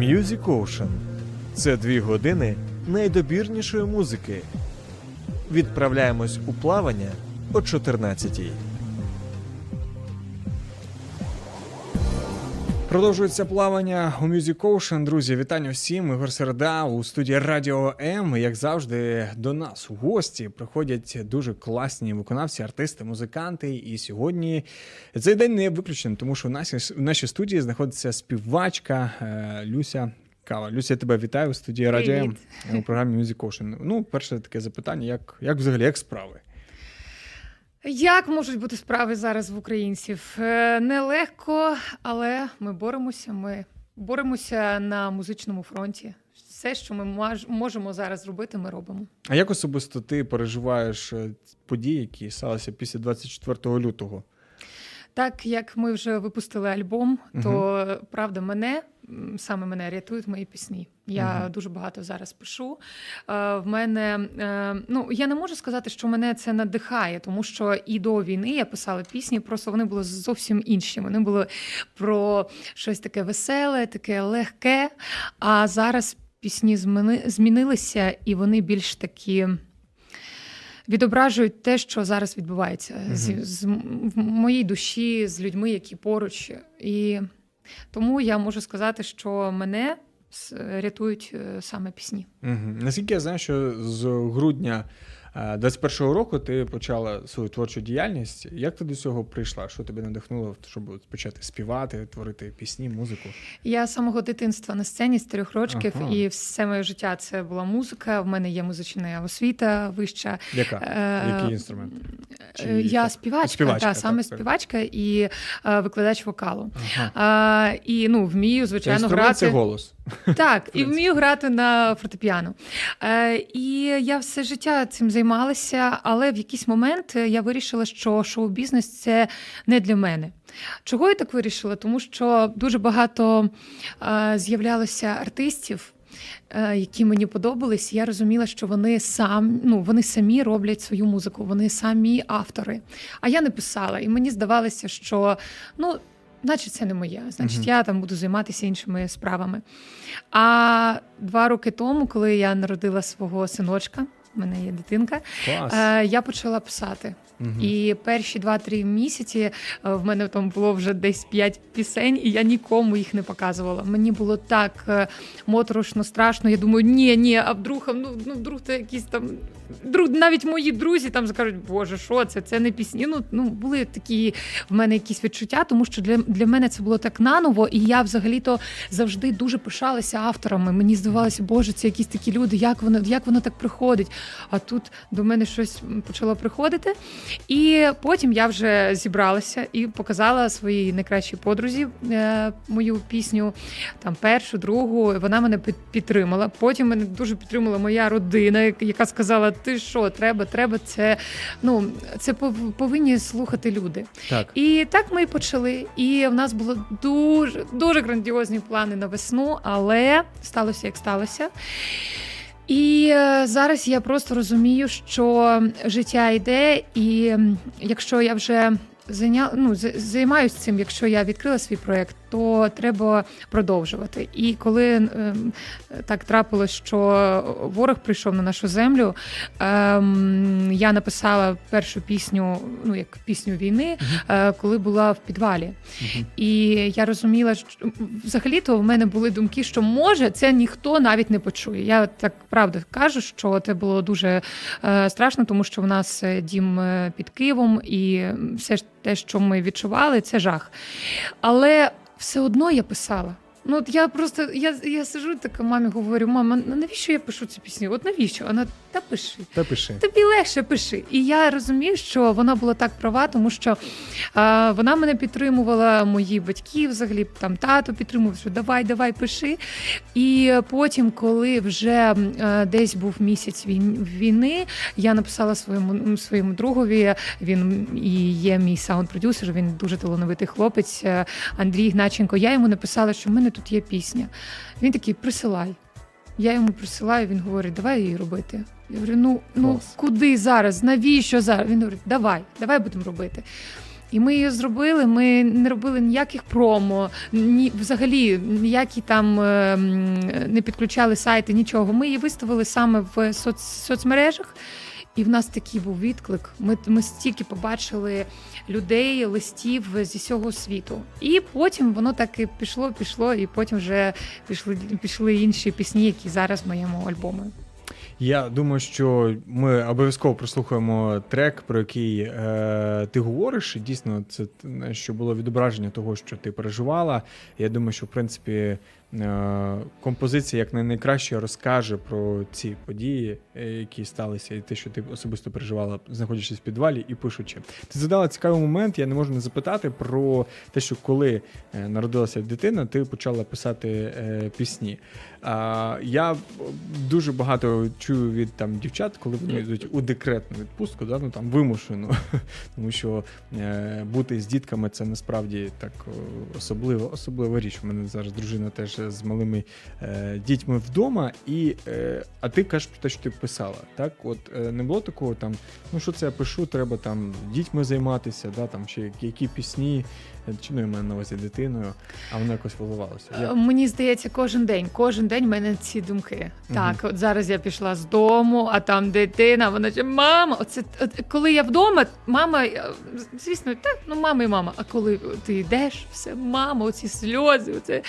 Music Ocean – це дві години найдобірнішої музики. Відправляємось у плавання о 14-й. Продовжується плавання у Music Ocean. Друзі, вітання всім. Ігор Середа у студії Радіо М. Як завжди, до нас у гості приходять дуже класні виконавці, артисти, музиканти. І сьогодні цей день не виключений, тому що в нашій, в нашій студії знаходиться співачка е, Люся. Кава. Люся, я тебе вітаю у студії Радіо М у програмі Music Ocean. Ну, перше таке запитання: як, як взагалі як справи? Як можуть бути справи зараз в українців? Е, Нелегко, але ми боремося. Ми боремося на музичному фронті. Все, що ми можемо зараз зробити, ми робимо. А як особисто ти переживаєш е, події, які сталися після 24 лютого? Так як ми вже випустили альбом, то правда мене саме мене рятують мої пісні. Я Мгм. дуже багато зараз пишу. Е, В мене е, ну я не можу сказати, що мене це надихає, тому що і до війни я писала пісні, просто вони були зовсім інші. Вони були про щось таке веселе, таке легке. А зараз пісні зміни- змінилися, і вони більш такі. Відображують те, що зараз відбувається з, Мгм. з м- в моїй душі, з людьми, які поруч. І тому я можу сказати, що мене с- рятують е, саме пісні. Угу. Наскільки я знаю, що з грудня е, 21-го року ти почала свою творчу діяльність. Як ти до цього прийшла? Що тебе надихнуло, щоб почати співати, творити пісні, музику? Я з самого дитинства на сцені з трьох років, Ага. і все моє життя це була музика. В мене є музична освіта вища. Яка? Е, Який інструмент? Чи Е, Я співачка, Співачка, та, так, саме так. співачка і е, викладач вокалу. Ага. А, і ну, вмію, звичайно, грати. це голос. Так, і вмію грати на фортепіано. Е, і я все життя цим займалася, але в якийсь момент е, я вирішила, що шоу-бізнес це не для мене. Чого я так вирішила? Тому що дуже багато е, з'являлося артистів. е, Які мені подобались, я розуміла, що вони сам, ну вони самі роблять свою музику, вони самі автори. А я не писала, і мені здавалося, що ну, значить, це не моє. Значить, Мгм. я там буду займатися іншими справами. А два роки тому, коли я народила свого синочка, в мене є дитинка, Клас. е, я почала писати. Мгм. І перші 2-3 місяці е, в мене там було вже десь 5 пісень, і я нікому їх не показувала. Мені було так е, моторошно, страшно. Я думаю, ні, ні, а вдруг, ну, ну вдруг це якісь там. Навіть мої друзі там скажуть, Боже, що це? Це не пісні. Ну, ну були такі в мене якісь відчуття, тому що для, для мене це було так наново, і я взагалі-то завжди дуже пишалася авторами. Мені здавалося, Боже, це якісь такі люди, як воно, як воно так приходить. А тут до мене щось почало приходити. І потім я вже зібралася і показала своїй найкращій подрузі е, мою пісню, там першу, другу. Вона мене підтримала. Потім мене дуже підтримала моя родина, яка сказала: Ти що, треба, треба, це ну це пов- повинні слухати люди. Так. І так ми і почали. І в нас було дуже дуже грандіозні плани на весну, але сталося як сталося. І е, зараз я просто розумію, що життя йде, і якщо я вже зайня... ну, займаюся цим, якщо я відкрила свій проєкт, то треба продовжувати. І коли ем, так трапилось, що ворог прийшов на нашу землю, ем, я написала першу пісню, ну як пісню війни, е, коли була в підвалі. І я розуміла, що взагалі-то в мене були думки, що може це ніхто навіть не почує. Я так правда кажу, що це було дуже е, страшно, тому що в нас е, дім під Києвом, і все ж те, що ми відчували, це жах. Але все одно я писала. Ну, от я просто я, я сижу така мамі говорю: мама, ну навіщо я пишу ці пісні? От навіщо? Вона та пиши. Та пиши. Тобі легше пиши. І я розумію, що вона була так права, тому що е, вона мене підтримувала, мої батьки взагалі там тато підтримував, що давай, давай, пиши. І потім, коли вже е, десь був місяць війн- війни, я написала своєму своєму другові. Він і є мій саунд-продюсер. Він дуже талановитий хлопець Андрій Ігначенко. Я йому написала, що в мене тут є пісня. Він такий: присилай. Я йому присилаю, він говорить, давай її робити. Я говорю, ну, ну куди зараз? Навіщо зараз? Він говорить, давай, давай будемо робити. І ми її зробили. Ми не робили ніяких промо, ні взагалі ніякі там е, не підключали сайти, нічого. Ми її виставили саме в соц, соцмережах. І в нас такий був відклик. Ми, ми стільки побачили людей, листів зі всього світу. І потім воно так і пішло, пішло, і потім вже пішли, пішли інші пісні, які зараз в моєму альбомі. Я думаю, що ми обов'язково прослухаємо трек, про який е, ти говориш. Дійсно, це що було відображення того, що ти переживала. Я думаю, що в принципі композиція як найкраще розкаже про ці події, е, які сталися, і те, що ти особисто переживала, знаходячись в підвалі і пишучи. Ти задала цікавий момент. Я не можу не запитати про те, що коли е, народилася дитина, ти почала писати е, пісні. Я дуже багато чую від там дівчат, коли вони йдуть у декретну відпустку, да, ну там вимушено, тому що е, бути з дітками це насправді так о, особлива, особлива річ. У мене зараз дружина теж з малими е, дітьми вдома, і е, а ти кажеш про те, що ти писала. Так, от е, не було такого там, ну що це я пишу, треба там дітьми займатися, да, там ще які пісні, чи ну я маю на увазі дитиною, а воно якось виливалося. Я- Е, Мені здається, кожен день, кожен день в мене ці думки. Так, от зараз я пішла з дому, а там дитина, вона ще мама. Оце от, коли я вдома, мама, е, звісно, так, ну мама і мама. А коли ти йдеш, все мама, оці сльози. Оце,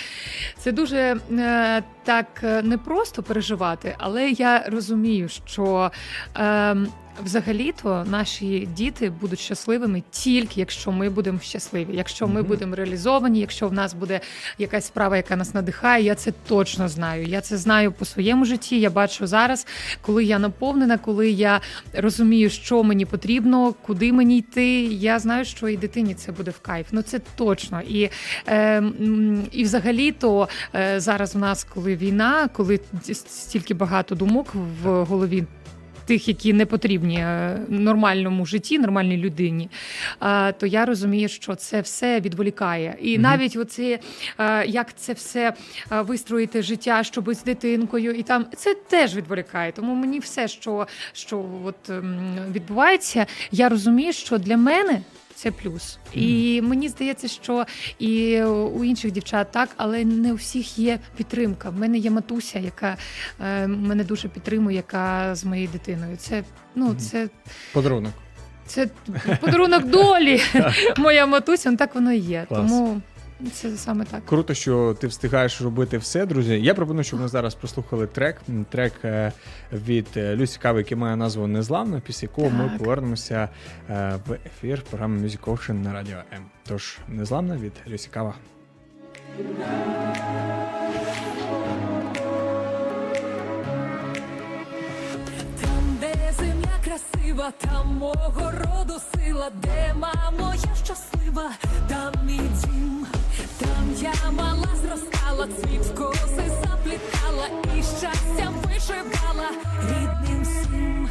це дуже е, так е, непросто переживати, але я розумію, що. Е, Взагалі-то наші діти будуть щасливими тільки якщо ми будемо щасливі, якщо ми Мгм. будемо реалізовані, якщо в нас буде якась справа, яка нас надихає. Я це точно знаю. Я це знаю по своєму житті. Я бачу зараз, коли я наповнена, коли я розумію, що мені потрібно, куди мені йти. Я знаю, що і дитині це буде в кайф. Ну це точно. І, е, і взагалі, то е, зараз в нас, коли війна, коли стільки багато думок в голові. Тих, які не потрібні е, нормальному житті, нормальній людині, е, то я розумію, що це все відволікає. І Мгм. навіть оці, е, як це все е, вистроїти життя, щоб з дитинкою, і там це теж відволікає. Тому мені все, що, що от, ем, відбувається, я розумію, що для мене. Це плюс, і мені здається, що і у інших дівчат так, але не у всіх є підтримка. В мене є матуся, яка е, мене дуже підтримує, яка з моєю дитиною. Це ну це Подарунок. це подарунок долі. Моя матуся, ну так воно і є. Клас. Тому це саме так. Круто, що ти встигаєш робити все, друзі. Я пропоную, щоб ми зараз прослухали трек. Трек е, від е, Люсі Кави, який має назву Незламна, після якого ми повернемося е, в ефір програми Music Ocean на радіо М. Тож Незламна від Люсі Кава. Там, де земля красива, там мого роду сила, де мамо, я щаслива, там мій дім, там я мала зростала, цвіт в коси заплітала і щастям вишивала рідним всім.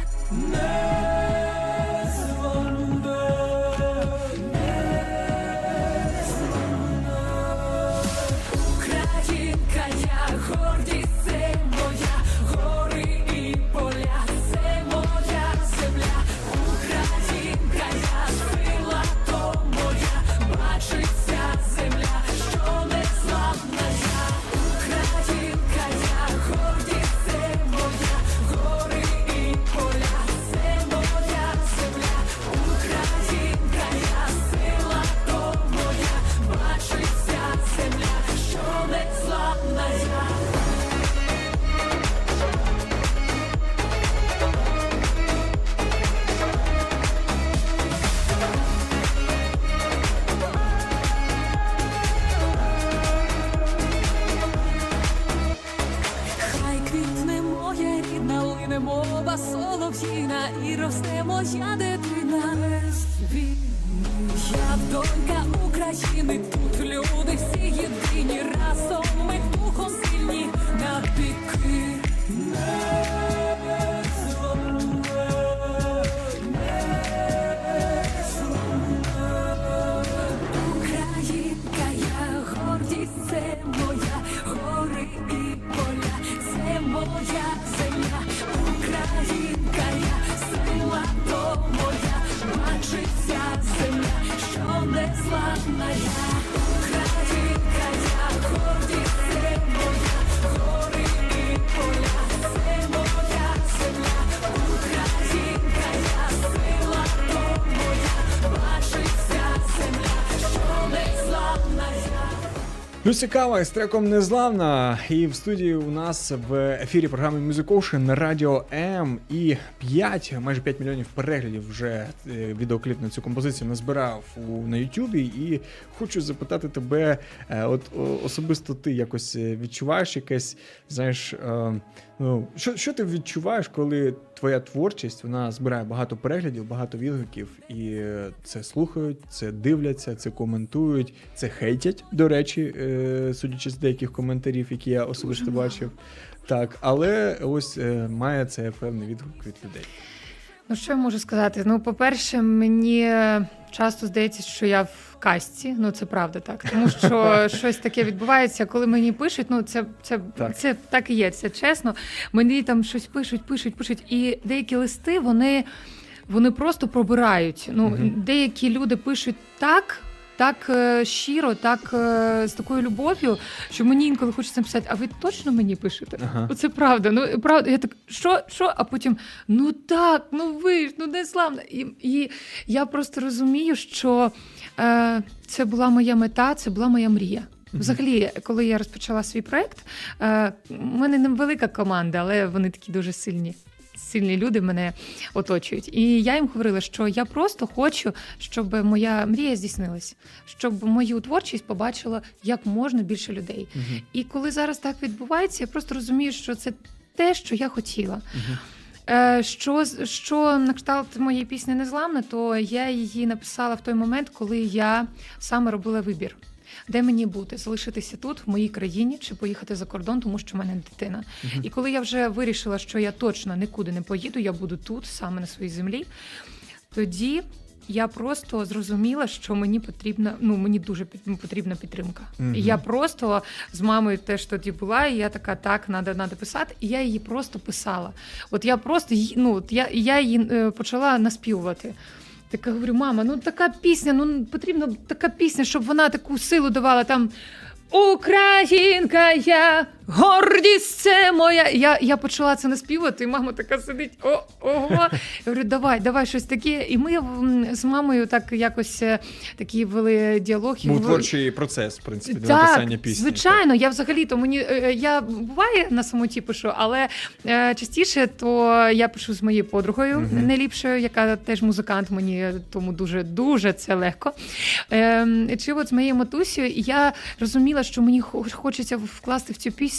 Ну, цікаво, з треком Незламна. І в студії у нас в ефірі програми Music Ocean на радіо М. І 5, майже 5 мільйонів переглядів вже е, відеокліп на цю композицію назбирав у, на Ютубі. І хочу запитати тебе, е, от особисто ти якось е, відчуваєш якесь, знаєш, ну, що, що ти відчуваєш, коли твоя творчість вона збирає багато переглядів, багато відгуків, і е, це слухають, це дивляться, це коментують, це хейтять, до речі, е, судячи з деяких коментарів, які я особисто бачив. Так, але ось е, має це певний відгук від людей. Ну, що я можу сказати? Ну, по-перше, мені часто здається, що я в касті. Ну, це правда так. Тому що щось таке відбувається, коли мені пишуть. Ну, це, це, Так. це так і є, це чесно. Мені там щось пишуть, пишуть, пишуть. І деякі листи вони, вони просто пробирають. Ну, Мгм. деякі люди пишуть так. Так е, щиро, так е, з такою любов'ю, що мені інколи хочеться написати, а ви точно мені пишете? Ага. Оце правда. Ну правда, я так, що, що? А потім ну так, ну ви ж, ну не славно. І, і я просто розумію, що е, це була моя мета, це була моя мрія. Взагалі, коли я розпочала свій проект, е, у мене невелика команда, але вони такі дуже сильні. Сильні люди мене оточують. І я їм говорила, що я просто хочу, щоб моя мрія здійснилась, щоб мою творчість побачило як можна більше людей. Мгм. І коли зараз так відбувається, я просто розумію, що це те, що я хотіла. Е, Що, що на кшталт моєї пісні незламна, то я її написала в той момент, коли я саме робила вибір. Де мені бути? Залишитися тут, в моїй країні, чи поїхати за кордон, тому що в мене дитина. Мгм. І коли я вже вирішила, що я точно нікуди не поїду, я буду тут, саме на своїй землі, тоді я просто зрозуміла, що мені потрібна, ну мені дуже під- потрібна підтримка. І я просто з мамою теж тоді була, і я така, так, надо, надо писати. І я її просто писала. От я просто ну, от я, я її е, почала наспівувати. Така говорю, мама, ну така пісня, ну потрібна така пісня, щоб вона таку силу давала там. Українка, я гордість це моя. Я, я почала це наспівати, і мама така сидить. О, ого. Я говорю, давай, давай щось таке. І ми з мамою так якось е, такі вели діалог. Був ви- творчий процес, в принципі, до так, написання пісні. звичайно, я взагалі то мені е, е, я буває на самоті пишу, але е, частіше то я пишу з моєю подругою Мгм. найліпшою, яка теж музикант, мені тому дуже дуже це легко. Е, чи от з моєю матусею, і я розуміла, що мені хочеться вкласти в цю пісню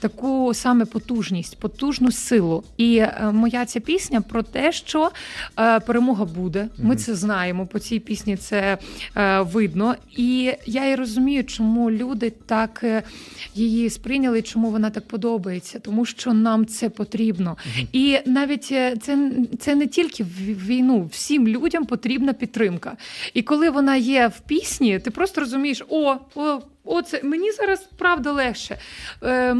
таку саме потужність, потужну силу. І е, моя ця пісня про те, що е, перемога буде. Ми це знаємо. По цій пісні це е, видно. І я і розумію, чому люди так її сприйняли, чому вона так подобається, тому що нам це потрібно. І навіть це, це не тільки в війну, всім людям потрібна підтримка. І коли вона є в пісні, ти просто розумієш, о, о. Оце мені зараз правда легше. Е,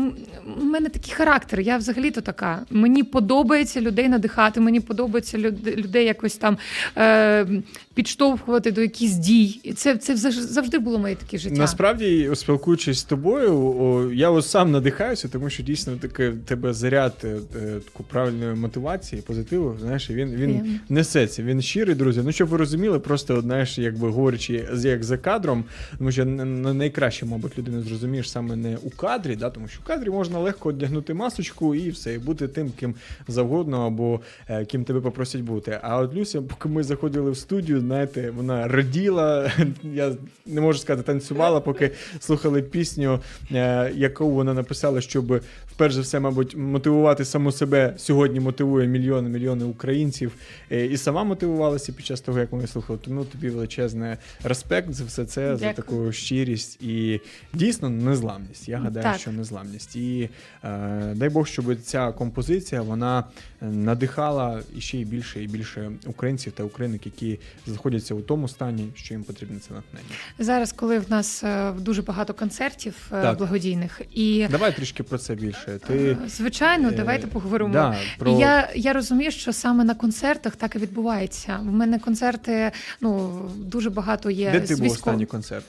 у мене такий характер. Я взагалі-то така. Мені подобається людей надихати, мені подобається люд- людей якось там е, підштовхувати до якихось дій. І це, це завжди було моє таке життя. Насправді, спілкуючись з тобою, о, я ось сам надихаюся, тому що дійсно таке тебе заряд е, е, таку правильної мотивації, позитиву. Знаєш, він, він Приємно. несеться. Він щирий, друзі. Ну, щоб ви розуміли, просто знаєш, якби говорячи як за кадром, тому що на- найкраще, мабуть, людину зрозумієш саме не у кадрі, да, тому що в кадрі можна легко одягнути масочку і все, і бути тим, ким завгодно, або е, ким тебе попросять бути. А от Люся, поки ми заходили в студію, знаєте, вона раділа, я не можу сказати, танцювала, поки слухали пісню, е, яку вона написала, щоб вперше за все, мабуть, мотивувати саму себе. Сьогодні мотивує мільйони мільйони українців. е, І сама мотивувалася під час того, як ми слухали. Тому тобі величезний респект за все це, за таку щирість і і дійсно незламність. Я гадаю, Так. що незламність. І е, дай Бог, щоб ця композиція вона надихала іще й більше і більше українців та українок, які знаходяться у тому стані, що їм потрібне це натхнення. Зараз, коли в нас е, дуже багато концертів е, Так. благодійних, і Давай трішки про це більше. Ти е, звичайно, давайте поговоримо. Да, про... І Я, я розумію, що саме на концертах так і відбувається. В мене концерти ну дуже багато є Де ти з був військов- останній концерт?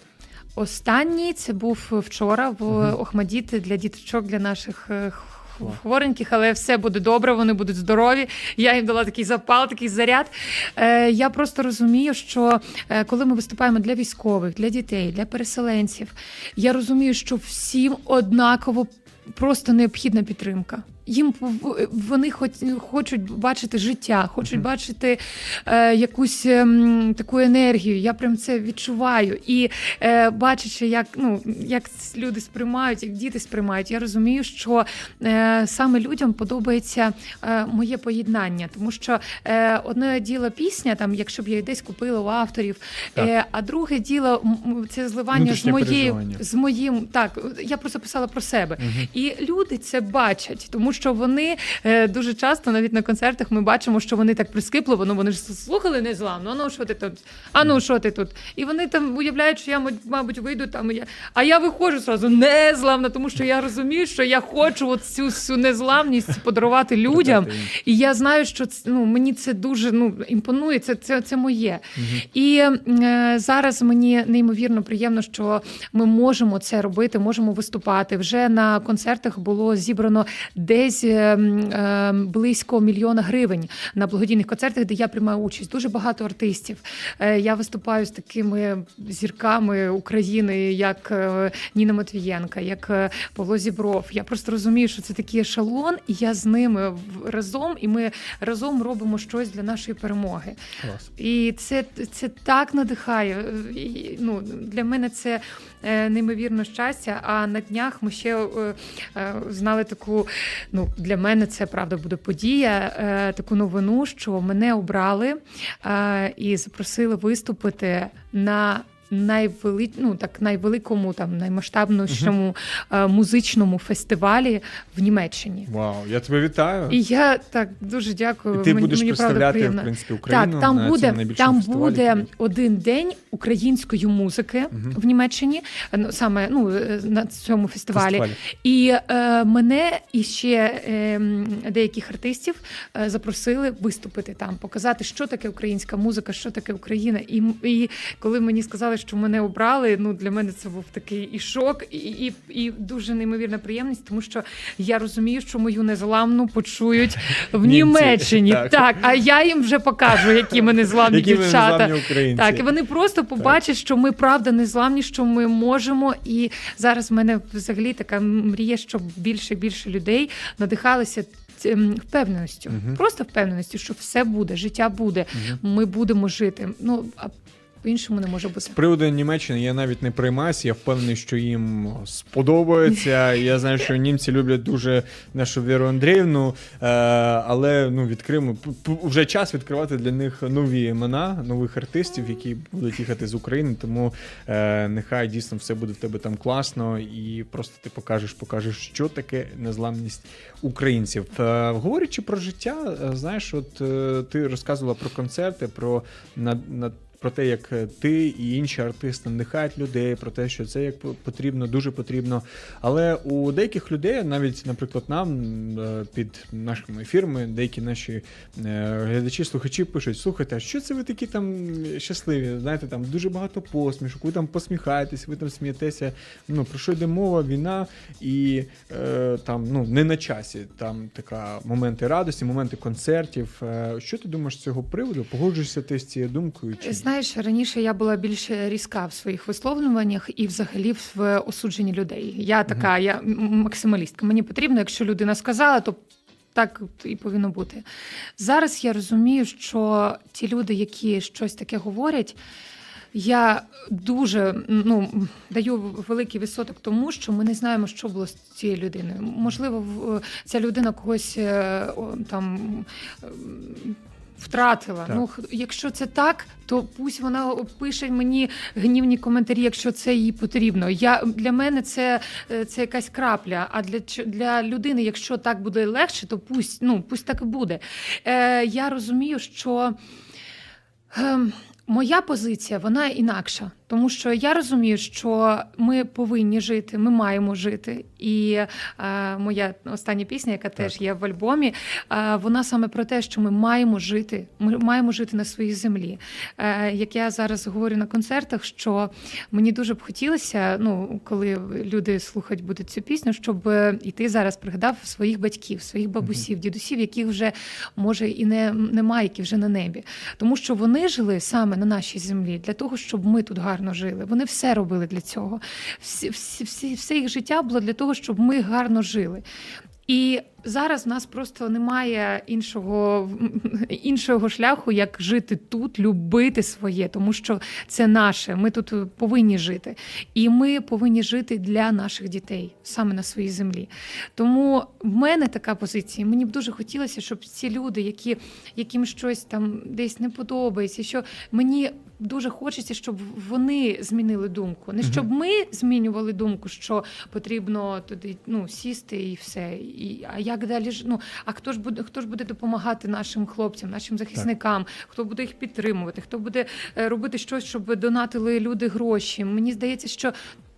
Останній це був вчора в Мгм. Охмадіти для діточок, для наших е, хвореньких, але все буде добре, вони будуть здорові. Я їм дала такий запал, такий заряд. Е, я просто розумію, що е, коли ми виступаємо для військових, для дітей, для переселенців, я розумію, що всім однаково просто необхідна підтримка. Їм вони хоч, хочуть бачити життя, хочуть Мгм. бачити е, якусь ем, таку енергію. Я прям це відчуваю. І е, бачачи, як, ну, як люди сприймають, як діти сприймають, я розумію, що е, саме людям подобається е, моє поєднання. Тому що е, одне діло пісня, там, якщо б я її десь купила у авторів, е, а друге діло це зливання з моєю з моїм. Так, я просто писала про себе. Мгм. І люди це бачать, тому що вони е, дуже часто, навіть на концертах, ми бачимо, що вони так прискіпливо, ну вони ж слухали незламно, ну що ти тут? А ну що ти тут? І вони там уявляють, що я, мабуть, вийду там. і Я... А я виходжу зразу незламна, тому що я розумію, що я хочу от цю всю незламність подарувати людям. І я знаю, що це, ну, мені це дуже ну, імпонує, це, це, це моє. Мгм. І е, зараз мені неймовірно приємно, що ми можемо це робити, можемо виступати. Вже на концертах було зібрано десь е, м, е, близько мільйона гривень на благодійних концертах, де я приймаю участь. Дуже багато артистів. Е, я виступаю з такими зірками України, як е, Ніна Матвієнка, як е, Павло Зібров. Я просто розумію, що це такий ешелон, і я з ними разом, і ми разом робимо щось для нашої перемоги. Клас. І це, це так надихає. І, ну, для мене це неймовірне щастя. А на днях ми ще е, е, знали таку. Ну, для мене це правда буде подія. е, Таку новину, що мене обрали е, і запросили виступити на. Найвели... ну, так, найвеликому, там, наймасштабнішому е, музичному фестивалі в Німеччині. Вау, я тебе вітаю. І я так дуже дякую. І ти мені, будеш мені правда представляти, в принципі, Україну Так, там на буде цьому там буде один день української музики Мгм. в Німеччині, ну, саме ну е, на цьому фестивалі. Фестивалі. І е, мене і ще е, деяких артистів е, запросили виступити там, показати, що таке українська музика, що таке Україна. І, і коли мені сказали, що мене обрали, ну для мене це був такий і шок, і, і, і дуже неймовірна приємність, тому що я розумію, що мою незламну почують в Німці, Німеччині. так. Так. а я їм вже покажу, які ми незламні Які ми дівчата. незламні. Так, і вони просто побачать, що ми правда незламні, що ми можемо. І зараз в мене взагалі така мрія, щоб більше і більше людей надихалися впевненістю. Мгм. Просто впевненістю, що все буде, життя буде, Мгм. ми будемо жити. Ну по-іншому не може бути. З приводу Німеччини я навіть не приймаюся. Я впевнений, що їм сподобається. Я знаю, що німці люблять дуже нашу Віру Андріївну, е, але ну відкриємо вже час відкривати для них нові імена, нових артистів, які будуть їхати з України. Тому е, нехай дійсно все буде в тебе там класно, і просто ти покажеш, покажеш, що таке незламність українців. Е, говорячи про життя, знаєш, от ти розказувала про концерти, про на, на про те, як е, ти і інші артисти надихають людей, про те, що це як по- потрібно, дуже потрібно. Але у деяких людей, навіть, наприклад, нам е, під нашими ефірами, деякі наші е, глядачі, слухачі пишуть: слухайте, а що це ви такі там щасливі? Знаєте, там дуже багато посмішок, ви там посміхаєтесь, ви там смієтеся. Ну про що йде мова? Війна і е, там ну не на часі. Там така моменти радості, моменти концертів. Що ти думаєш з цього приводу? Погоджуєшся ти з цією думкою? Чи? Знаєш, раніше я була більш різка в своїх висловлюваннях і взагалі в осудженні людей. Я така, я максималістка. Мені потрібно, якщо людина сказала, то. Так і повинно бути. Зараз я розумію, що ті люди, які щось таке говорять, я дуже ну, даю великий відсоток тому, що ми не знаємо, що було з цією людиною. Можливо, ця людина когось е, там. Втратила. Так. Ну якщо це так, то пусть вона пише мені гнівні коментарі, якщо це їй потрібно. Я для мене це, е, це якась крапля. А для для людини, якщо так буде легше, то пусть ну пусть так і буде. Е, я розумію, що. е, Моя позиція вона інакша, тому що я розумію, що ми повинні жити, ми маємо жити. І е, моя остання пісня, яка теж є в альбомі, е, вона саме про те, що ми маємо жити. Ми маємо жити на своїй землі. Е, як я зараз говорю на концертах, що мені дуже б хотілося, ну коли люди слухають будуть цю пісню, щоб і ти зараз пригадав своїх батьків, своїх бабусів, дідусів, яких вже може і не немає, які вже на небі. Тому що вони жили саме на нашій землі для того, щоб ми тут гарно жили. Вони все робили для цього. Всі, всі, все їх життя було для того, щоб ми гарно жили. І зараз в нас просто немає іншого, іншого шляху, як жити тут, любити своє, тому що це наше. Ми тут повинні жити. І ми повинні жити для наших дітей саме на своїй землі. Тому в мене така позиція. Мені б дуже хотілося, щоб ці люди, які, яким щось там десь не подобається, що мені. Дуже хочеться, щоб вони змінили думку. Не щоб ми змінювали думку, що потрібно туди ну, сісти і все. І, а як далі ж ну а хто ж буде хто ж буде допомагати нашим хлопцям, нашим захисникам? Хто буде їх підтримувати? Хто буде е, робити щось, щоб донатили люди гроші? Мені здається, що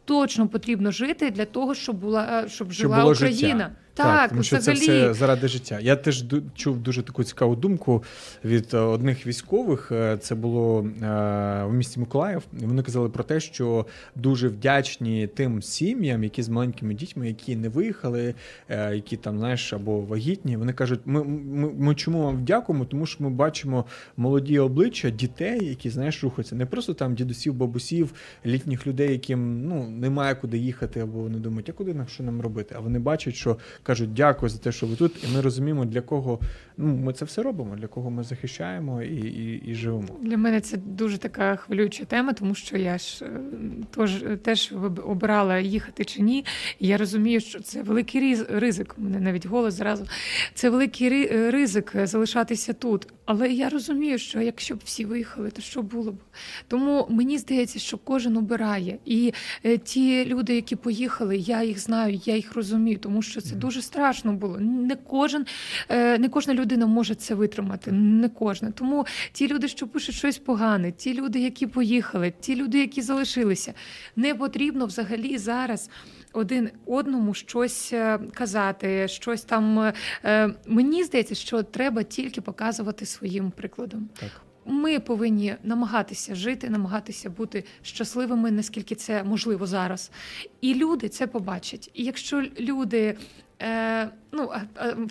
точно потрібно жити для того, щоб була щоб жила було Україна. життя. Так, тому що взагалі. це все заради життя. Я теж чув дуже таку цікаву думку від е, одних військових. Е, Це було е, в місті Миколаїв. Вони казали про те, що дуже вдячні тим сім'ям, які з маленькими дітьми, які не виїхали, е, які там знаєш або вагітні. Вони кажуть, ми, ми, ми чому вам дякуємо? Тому що ми бачимо молоді обличчя дітей, які знаєш рухаються. Не просто там дідусів, бабусів, літніх людей, яким ну немає куди їхати, або вони думають, а куди нам що нам робити? А вони бачать, що кажуть дякую за те, що ви тут, і ми розуміємо, для кого ну ми це все робимо, для кого ми захищаємо і, і, і живемо. Для мене це дуже така хвилююча тема, тому що я ж е, тож, теж виб- обирала їхати чи ні. І я розумію, що це великий ризик. У мене навіть голос зразу. Це великий ри- е, ризик е, залишатися тут. Але я розумію, що якщо б всі виїхали, то що було б? Тому мені здається, що кожен обирає. І е, ті люди, які поїхали, я їх знаю, я їх розумію, тому що це дуже страшно було. Не кожен, е, не кожна людина може це витримати. Не кожна. Тому ті люди, що пишуть щось погане, ті люди, які поїхали, ті люди, які залишилися, не потрібно взагалі зараз. Один одному щось е, казати, щось там. е, Мені здається, що треба тільки показувати своїм прикладом. Так. Ми повинні намагатися жити, намагатися бути щасливими, наскільки це можливо зараз. І люди це побачать. І якщо люди. Е, ну,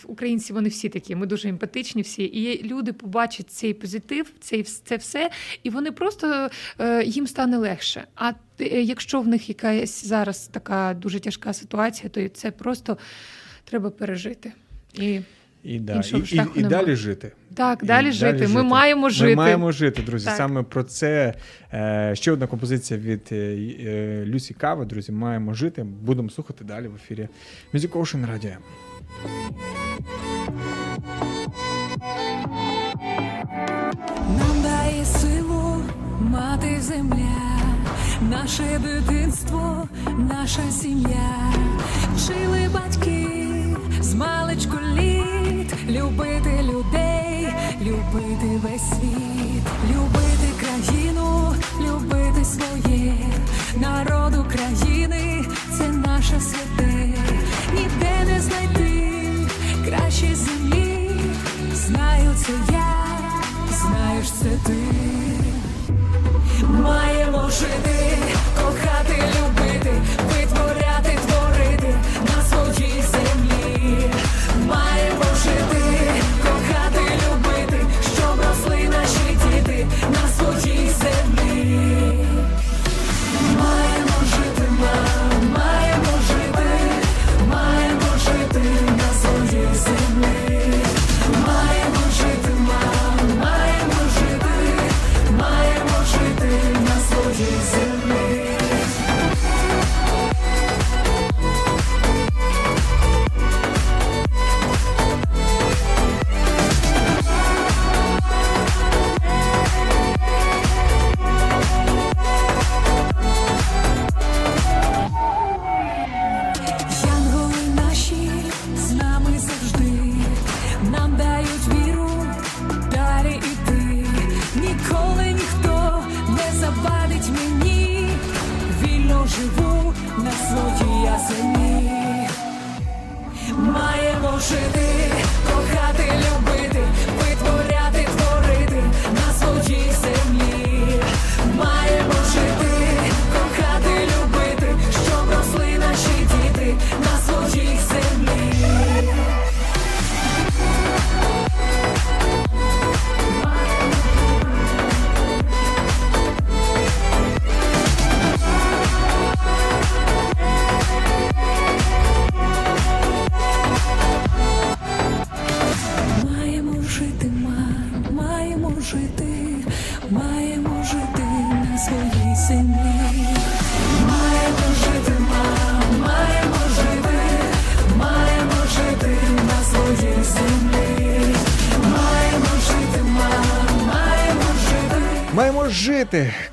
українці вони всі такі, ми дуже емпатичні всі. І люди побачать цей позитив, цей, це все, і вони просто е, їм стане легше. А е, якщо в них якась зараз така дуже тяжка ситуація, то це просто треба пережити. І І, да, і, і, і далі жити. так, І далі жити. Ми маємо жити. Ми маємо жити, друзі. Так. Саме про це е, ще одна композиція від е, е, Люсі Кава. Друзі, маємо жити. Будемо слухати далі в ефірі Music Ocean Radio. Нам дає силу мати земля, наше дитинство, наша сім'я, вчили батьки з маличку літ, любити людей, любити весь світ, любити країну, любити своє, народ України, це наше святе, ніде не знайти краще землі, знаю це я знаєш це ти. Маємо жити, кохати, любити,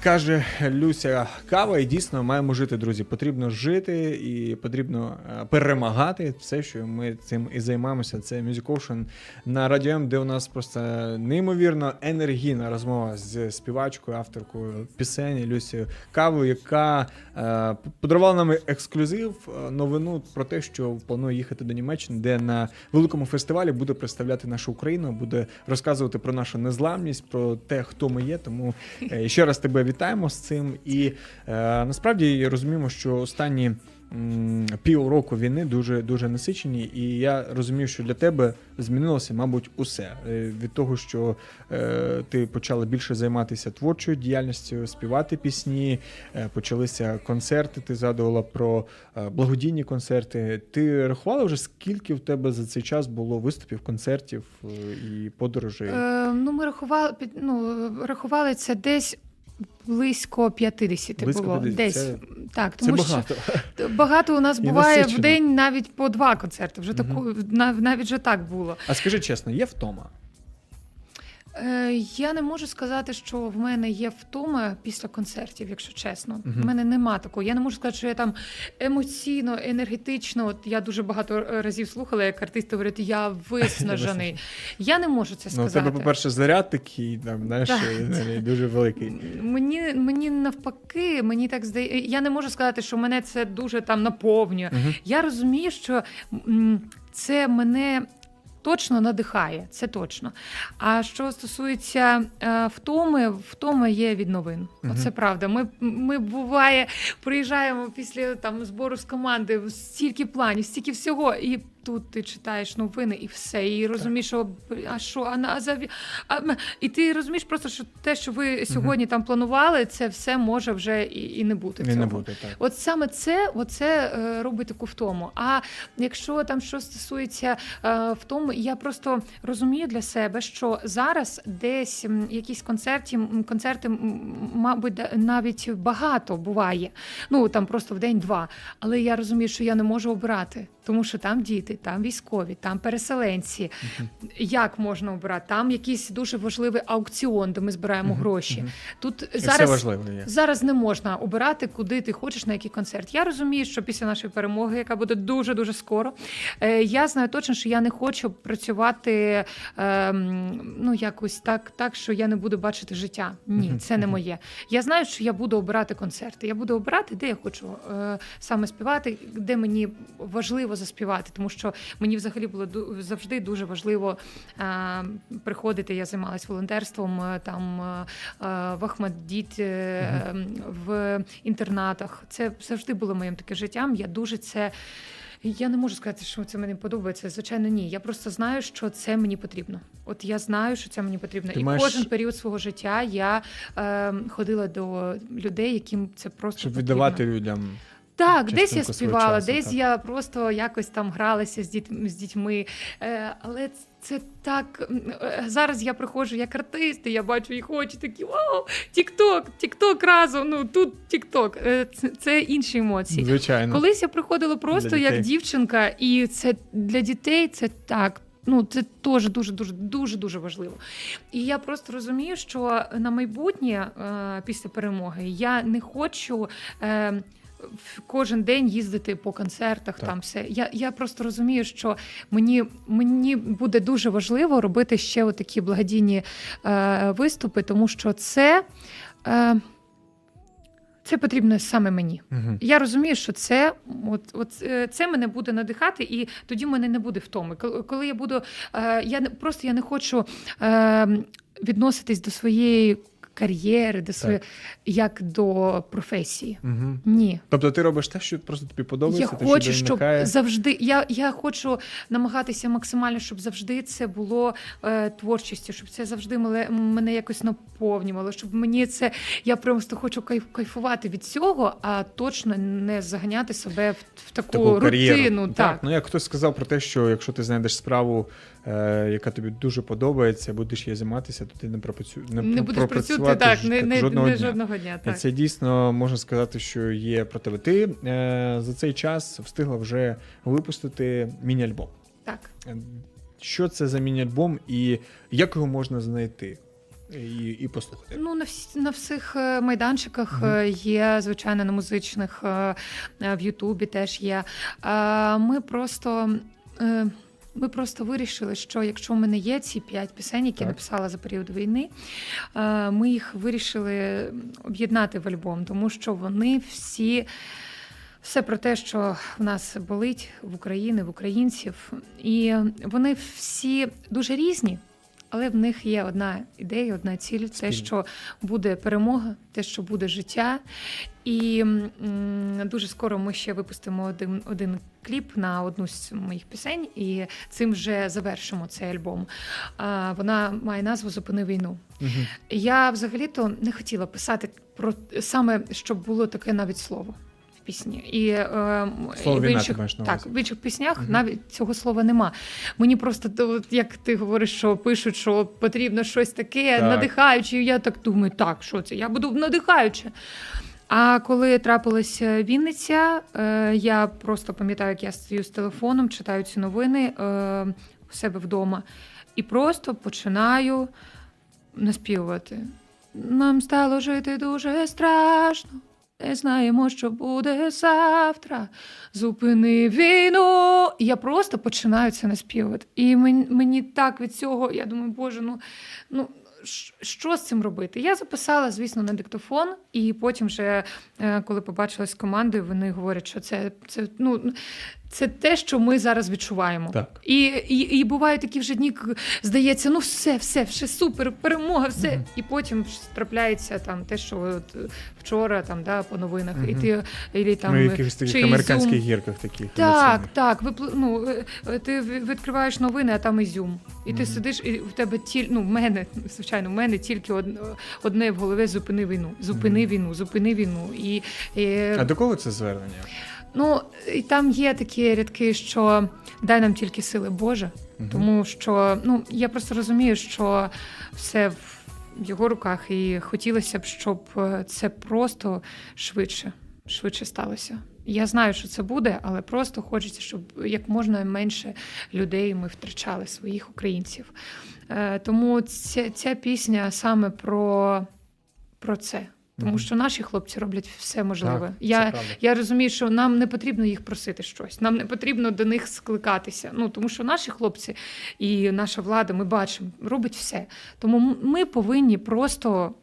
каже Люся Кава. І дійсно маємо жити, друзі. Потрібно жити і потрібно е, перемагати. Все, що ми цим і займаємося. Це Music Ocean на радіо де у нас просто неймовірно енергійна розмова з співачкою, авторкою пісень Люсією Кавою, яка е, подарувала нам ексклюзив, е, новину про те, що планує їхати до Німеччини, де на великому фестивалі буде представляти нашу Україну, буде розказувати про нашу незламність, про те, хто ми є. Тому ще раз тебе вітаємо з цим. І е, насправді розуміємо, що останні. Півроку війни дуже дуже насичені, і я розумію, що для тебе змінилося, мабуть, усе Е, від того, що е, ти почала більше займатися творчою діяльністю, співати пісні, е, почалися концерти. Ти згадувала про е, благодійні концерти. Ти рахувала вже скільки в тебе за цей час було виступів, концертів і подорожей? Е, ну, ми рахували, ну, рахували це десь близько 50 Близько було. 50. Десь. Це- так, Це тому багато. що багато у нас буває в день навіть по два концерти. Вже угу. таку, нав- навіть вже так було. А скажи чесно, є втома? Е, я не можу сказати, що в мене є втома після концертів, якщо чесно. Мгм. В мене нема такого. Я не можу сказати, що я там емоційно, енергетично. От я дуже багато разів слухала, як артисти говорять, я виснажений. Я не можу це Ну, сказати. тебе, по-перше, заряд такий, там, знаєш, Так. е, дуже великий. Мені, мені навпаки, мені так здає. Я не можу сказати, що мене це дуже там наповнює. Мгм. Я розумію, що це мене. Точно надихає, це точно. А що стосується е, втоми, втома є від новин. Угу. Оце правда. Ми, ми буває, приїжджаємо після там збору з команди, стільки планів, стільки всього, і тут ти читаєш новини і все. І розумієш, що а що, а на а а, і ти розумієш просто, що те, що ви сьогодні там планували, це все може вже і, і не бути. Не, не буде так. От саме це, оце е, робить таку втому. А якщо там що стосується е, втому, я просто розумію для себе, що зараз десь якісь концерті, концерти, мабуть, навіть багато буває. Ну там просто в день-два. Але я розумію, що я не можу обирати, тому що там діти, там військові, там переселенці. Як можна обирати? Там якийсь дуже важливий аукціон, де ми збираємо гроші. Тут І зараз важливо є. Зараз не можна обирати, куди ти хочеш на який концерт. Я розумію, що після нашої перемоги, яка буде дуже дуже скоро, е, я знаю точно, що я не хочу працювати ем, ну якось так, так, що я не буду бачити життя. Ні, це не моє. Я знаю, що я буду обирати концерти. Я буду обирати, де я хочу е, саме співати, де мені важливо заспівати, тому що мені взагалі було завжди дуже важливо е, приходити. Я займалась волонтерством е, там е, в Ахмаддіт, в інтернатах. Це завжди було моїм таке життям. Я дуже це. Я не можу сказати, що це мені подобається. Звичайно, ні. Я просто знаю, що це мені потрібно. От я знаю, що це мені потрібно. Ти І маєш- кожен період свого життя я е, ходила до людей, яким це просто Щоб потрібно. віддавати людям. Так, десь я співала, часу, десь так. я просто якось там гралася з дітьми з дітьми. Е, але це так е, зараз я приходжу як артист, і я бачу їх очі такі вау, тік-ток, тік-ток разом. Ну тут тік-ток. Е, це, це інші емоції. Звичайно. Колись я приходила просто як дівчинка, і це для дітей це так. Ну, це теж дуже дуже дуже дуже важливо. І я просто розумію, що на майбутнє е, після перемоги я не хочу. Кожен день їздити по концертах, Так. там все. Я, я просто розумію, що мені, мені буде дуже важливо робити ще такі благодійні е, виступи, тому що це. Е, Це потрібно саме мені. Угу. Я розумію, що це от, от е, це мене буде надихати, і тоді в мене не буде втоми. Коли- я буду, е, я не просто я не хочу е, відноситись до своєї кар'єри, до своєї як до професії. Угу. Ні. Тобто ти робиш те, що просто тобі подобається, Я те, хочу, що щоб завжди. Я, я хочу намагатися максимально, щоб завжди це було е, творчістю, щоб це завжди мене, мене якось наповнювало. Щоб мені це я просто хочу кайф, кайфувати від цього, а точно не заганяти себе в, в таку, таку рутину. Так. ну як хтось сказав про те, що якщо ти знайдеш справу, яка тобі дуже подобається, будеш її займатися, то ти не пропрацю... не, Не будеш працювати так, не, не, жодного не дня. жодного дня. Так. це дійсно можна сказати, що є про тебе. Ти е, за цей час встигла вже випустити міні-альбом. так. Е, Що це за міні-альбом і як його можна знайти і, і послухати? Ну, на всі на всіх е, майданчиках е, є, звичайно, на музичних е, е, в Ютубі теж є. Е, Ми просто. Ми просто вирішили, що якщо в мене є ці п'ять пісень, які Так. написала за період війни, е, ми їх вирішили об'єднати в альбом, тому що вони всі. Все про те, що в нас болить в Україні, в українців, і вони всі дуже різні, але в них є одна ідея, одна ціль: те, що буде перемога, те, що буде життя. І м, дуже скоро ми ще випустимо один, один кліп на одну з моїх пісень, і цим вже завершимо цей альбом. А, вона має назву Зупини війну. Мгм. Я взагалі-то не хотіла писати про саме, щоб було таке навіть слово в пісні. І, е, Слово і в інших, ти так, в інших піснях Мгм. навіть цього слова нема. Мені просто як ти говориш, що пишуть, що потрібно щось таке Так. надихаюче. І я так думаю, так, що це? Я буду надихаюче. А коли трапилася Вінниця, е, я просто пам'ятаю, як я стою з телефоном, читаю ці новини е, у себе вдома, і просто починаю наспівувати. Нам стало жити дуже страшно. Не знаємо, що буде завтра. Зупини війну. Я просто починаю це наспівувати. І мені, мені так від цього, я думаю, боже, ну, ну що з цим робити? Я записала, звісно, на диктофон, і потім, вже, е, коли побачилась з командою, вони говорять, що це, це, ну, це те, що ми зараз відчуваємо. Так. І, і, і бувають такі вже дні, здається, ну все, все, все супер, перемога, все. Мгм. І потім трапляється там те, що от е, вчора там да, по новинах, і ти і там ну, якихось таких чи американських Ізюм. гірках таких. Так, так. Випл... Ну, е, е, ти відкриваєш новини, а там ізюм. І ти сидиш, і в тебе тіль... ну, в мене, звичайно, в мене тільки одне, одне в голові зупини війну. Зупини війну, зупини війну. І, і... А до кого це звернення? Ну, і там є такі рядки, що дай нам тільки сили Боже, Мгм. тому що ну я просто розумію, що все в його руках, і хотілося б, щоб е, це просто швидше, швидше сталося. Я знаю, що це буде, але просто хочеться, щоб як можна менше людей ми втрачали своїх українців. Е, Тому ця, ця пісня саме про, про це. Тому що наші хлопці роблять все можливе. Так, Я, я розумію, що нам не потрібно їх просити щось, нам не потрібно до них скликатися. Ну тому що наші хлопці і наша влада, ми бачимо, робить все. Тому ми повинні просто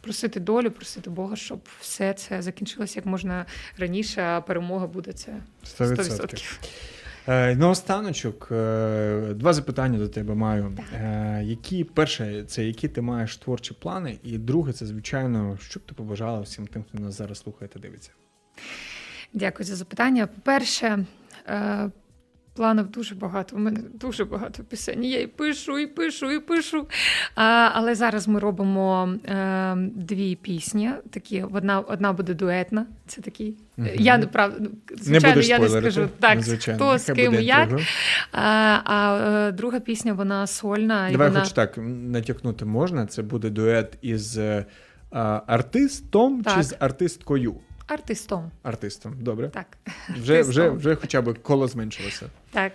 просити долю, просити Бога, щоб все це закінчилося як можна раніше, а перемога буде це 100%. 100%. Е, Наостаночок, е, два запитання до тебе маю. Так. Е, Які перше, це які ти маєш творчі плани, і друге, це звичайно, що б ти побажала всім тим, хто нас зараз слухає та дивиться. Дякую за запитання. По-перше, е, планів дуже багато. У мене дуже багато пісень. Я і пишу, і пишу, і пишу. А, але зараз ми робимо е, дві пісні. Такі одна, одна буде дуетна. Це такі. Мгм. Я не прав, ну, не звичайно, будеш я не скажу так, ну, звичайно. хто з ким як. А, а е, друга пісня вона сольна. і Давай вона... хоч так натякнути можна. Це буде дует із е, а, артистом чи з артисткою? Артистом. Артистом, добре. Так. Вже, вже, артистом. вже хоча б коло зменшилося. Так.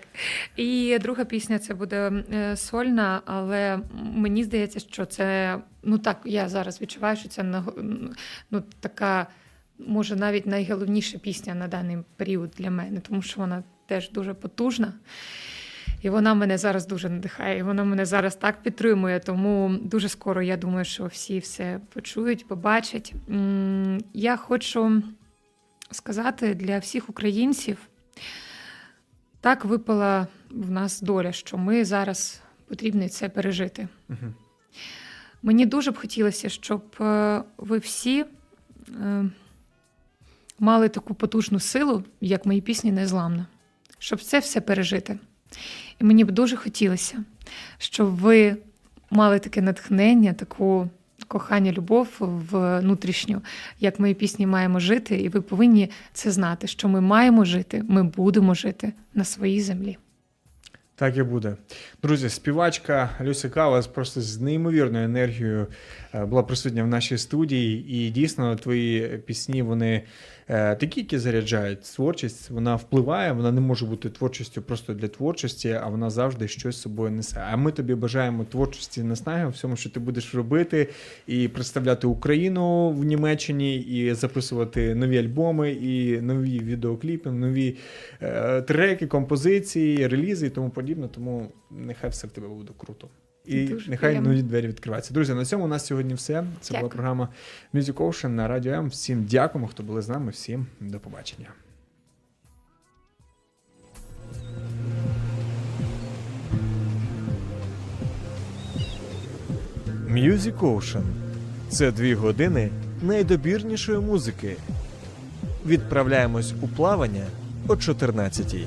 І друга пісня це буде е, сольна, але мені здається, що це ну так, я зараз відчуваю, що це ну, така, може, навіть найголовніша пісня на даний період для мене, тому що вона теж дуже потужна. І вона мене зараз дуже надихає. І вона мене зараз так підтримує. Тому дуже скоро я думаю, що всі все почують, побачать. Я хочу сказати для всіх українців, так випала в нас доля, що ми зараз потрібно це пережити. Мгм. Мені дуже б хотілося, щоб е, ви всі е, мали таку потужну силу, як мої пісні незламна, щоб це все пережити. І мені б дуже хотілося, щоб ви мали таке натхнення, таку кохання, любов внутрішню, як мої пісні маємо жити, і ви повинні це знати, що ми маємо жити, ми будемо жити на своїй землі. Так і буде. Друзі, співачка Люся Калас просто з неймовірною енергією була присутня в нашій студії, і дійсно твої пісні вони е, такі, які заряджають творчість. Вона впливає, вона не може бути творчістю просто для творчості, а вона завжди щось собою несе. А ми тобі бажаємо творчості наснаги у всьому, що ти будеш робити, і представляти Україну в Німеччині, і записувати нові альбоми, і нові відеокліпи, нові е, треки, композиції, релізи і тому подібне. Тому нехай все в тебе буде круто. І Дуже нехай приємно. нові двері відкриваються. Друзі, на цьому у нас сьогодні все. Це була програма Music Ocean на Радіо М. Всім дякуємо, хто були з нами. Всім до побачення. Music Ocean – це дві години найдобірнішої музики. Відправляємось у плавання о 14-й.